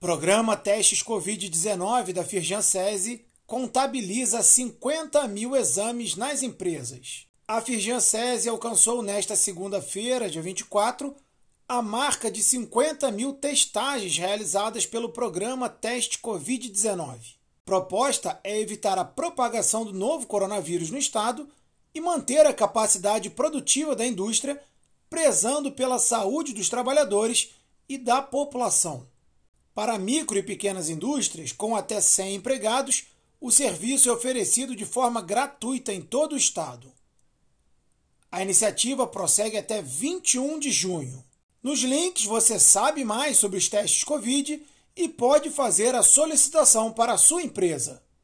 Programa Testes Covid-19 da Firjan SESI contabiliza 50 mil exames nas empresas. A Firjan SESI alcançou nesta segunda-feira, dia 24, a marca de 50 mil testagens realizadas pelo programa Teste Covid-19. Proposta é evitar a propagação do novo coronavírus no estado e manter a capacidade produtiva da indústria, prezando pela saúde dos trabalhadores e da população. Para micro e pequenas indústrias, com até 100 empregados, o serviço é oferecido de forma gratuita em todo o estado. A iniciativa prossegue até 21 de junho. Nos links você sabe mais sobre os testes Covid e pode fazer a solicitação para a sua empresa.